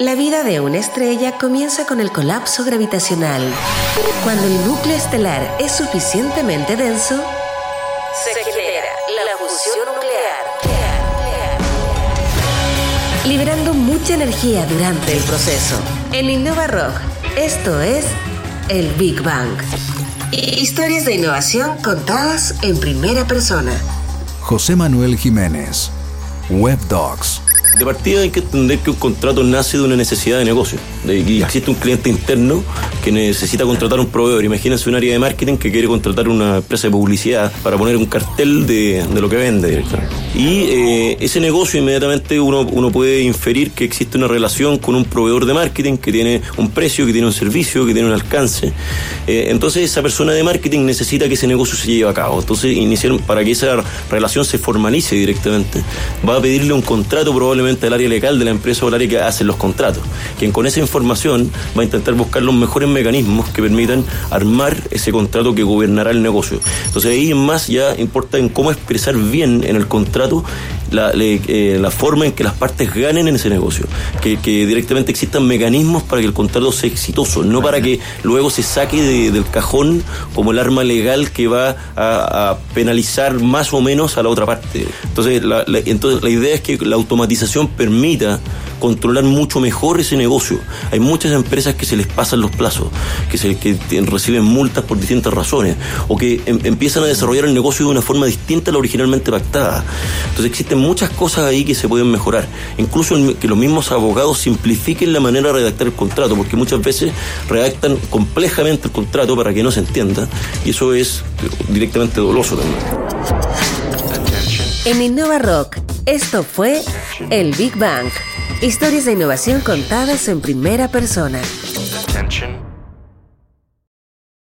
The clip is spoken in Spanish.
La vida de una estrella comienza con el colapso gravitacional. Cuando el núcleo estelar es suficientemente denso, se genera la fusión nuclear, liberando mucha energía durante el proceso. En Innova Rock, esto es el Big Bang. Historias de innovación contadas en primera persona. José Manuel Jiménez, Web Dogs. De partida hay que entender que un contrato nace de una necesidad de negocio. y existe un cliente interno que necesita contratar un proveedor. Imagínense un área de marketing que quiere contratar una empresa de publicidad para poner un cartel de, lo que vende Y eh, ese negocio inmediatamente uno, uno puede inferir que existe una relación con un proveedor de marketing que tiene un precio, que tiene un servicio, que tiene un alcance. Eh, entonces esa persona de marketing necesita que ese negocio se lleve a cabo. Entonces iniciaron, para que esa relación se formalice directamente, va a pedirle un contrato probablemente el área legal de la empresa o el área que hace los contratos, quien con esa información va a intentar buscar los mejores mecanismos que permitan armar ese contrato que gobernará el negocio. Entonces ahí más ya importa en cómo expresar bien en el contrato claro la, eh, la forma en que las partes ganen en ese negocio, que, directamente existan mecanismos para que el contrato sea exitoso, no para que luego se saque del cajón como el arma legal que va a, penalizar más o menos a la otra parte. Entonces entonces la idea es que la automatización permita controlar mucho mejor ese negocio. Hay muchas empresas que se les pasan los plazos, que, se, que reciben multas por distintas razones, o que em, empiezan a desarrollar el negocio de una forma distinta a la originalmente pactada. Entonces existen muchas cosas ahí que se pueden mejorar. Incluso que los mismos abogados simplifiquen la manera de redactar el contrato, porque muchas veces redactan complejamente el contrato para que no se entienda, y eso es directamente doloso también. En Innova Rock esto fue el Big Bang. Historias de innovación contadas en primera persona.